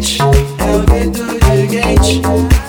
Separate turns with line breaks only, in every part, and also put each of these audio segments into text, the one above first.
gate? How big do you gate?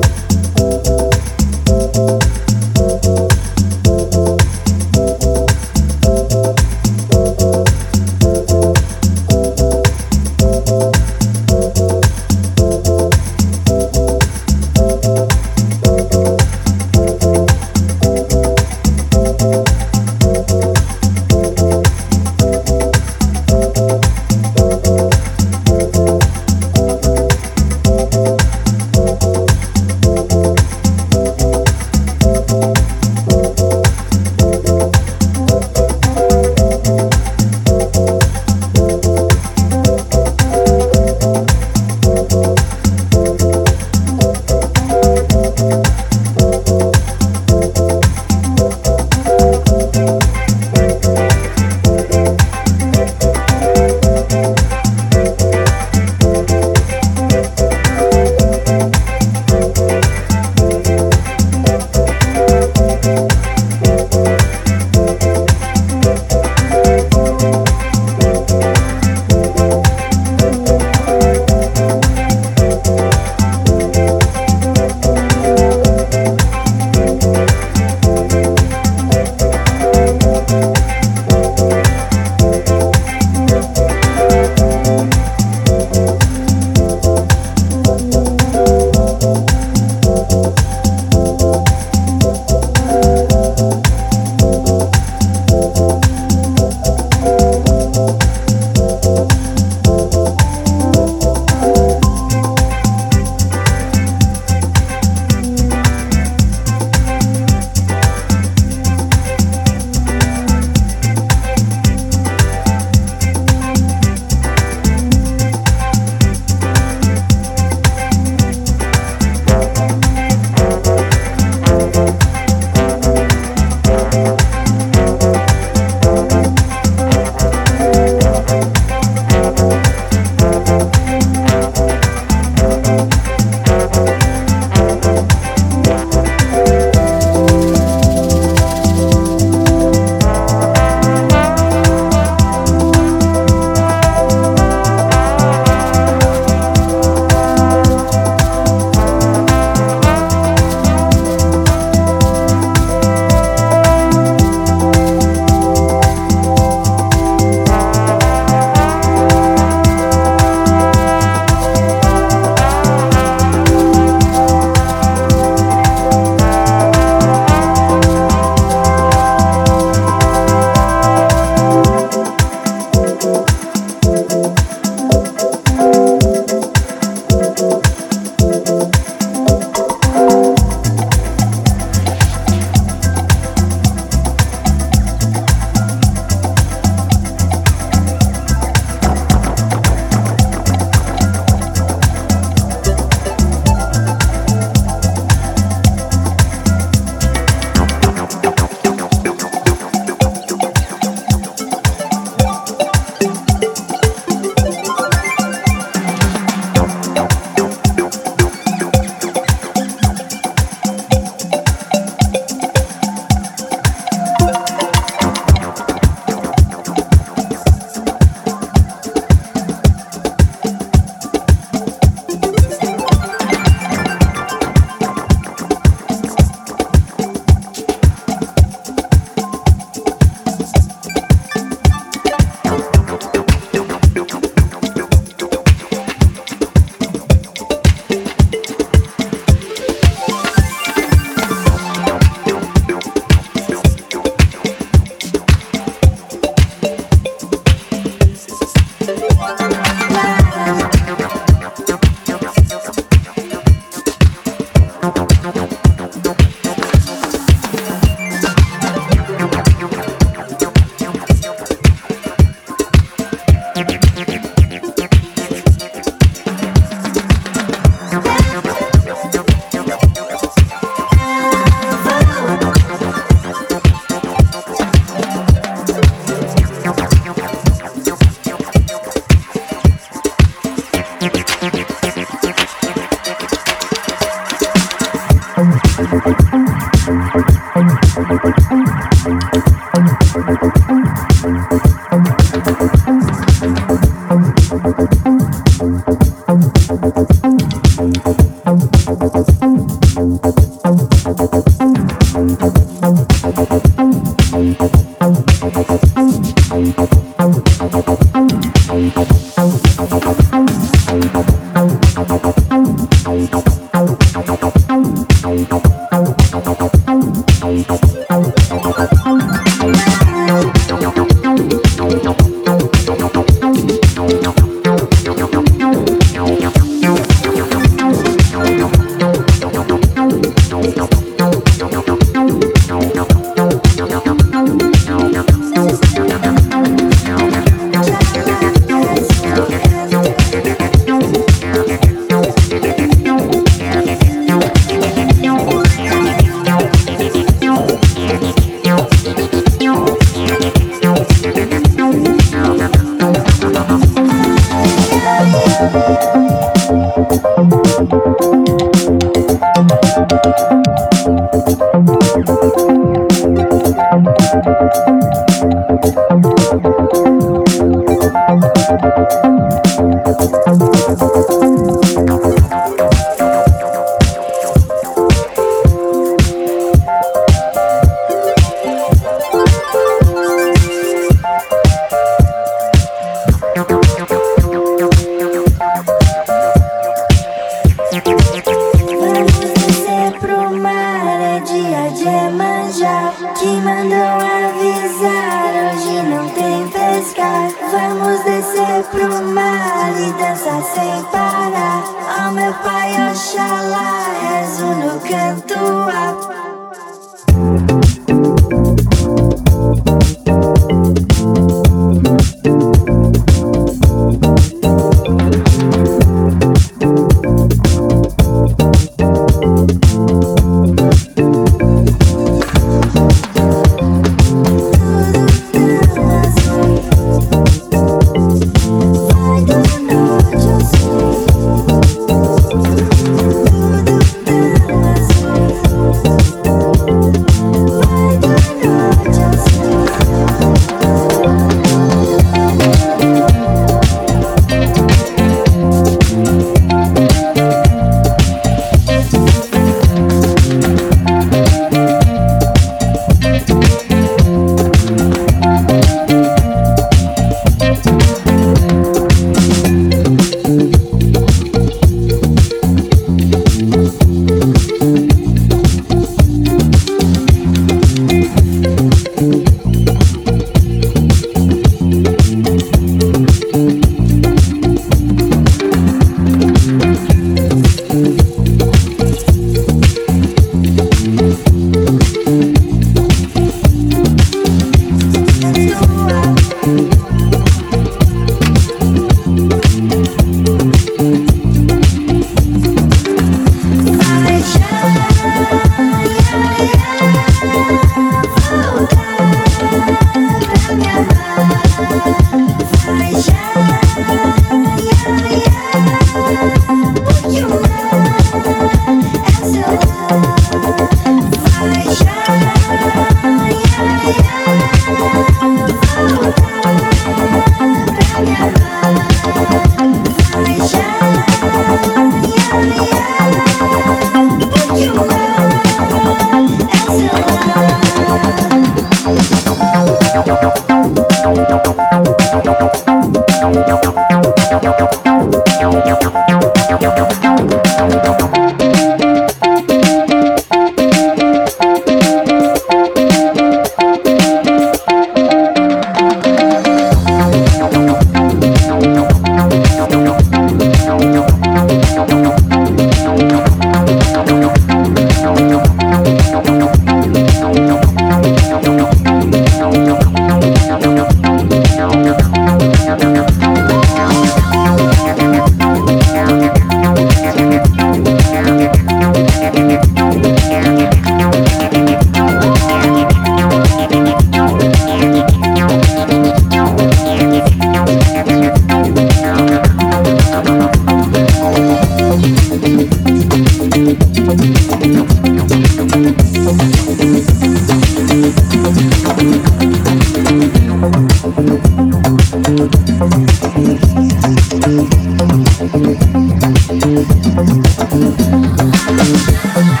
Thank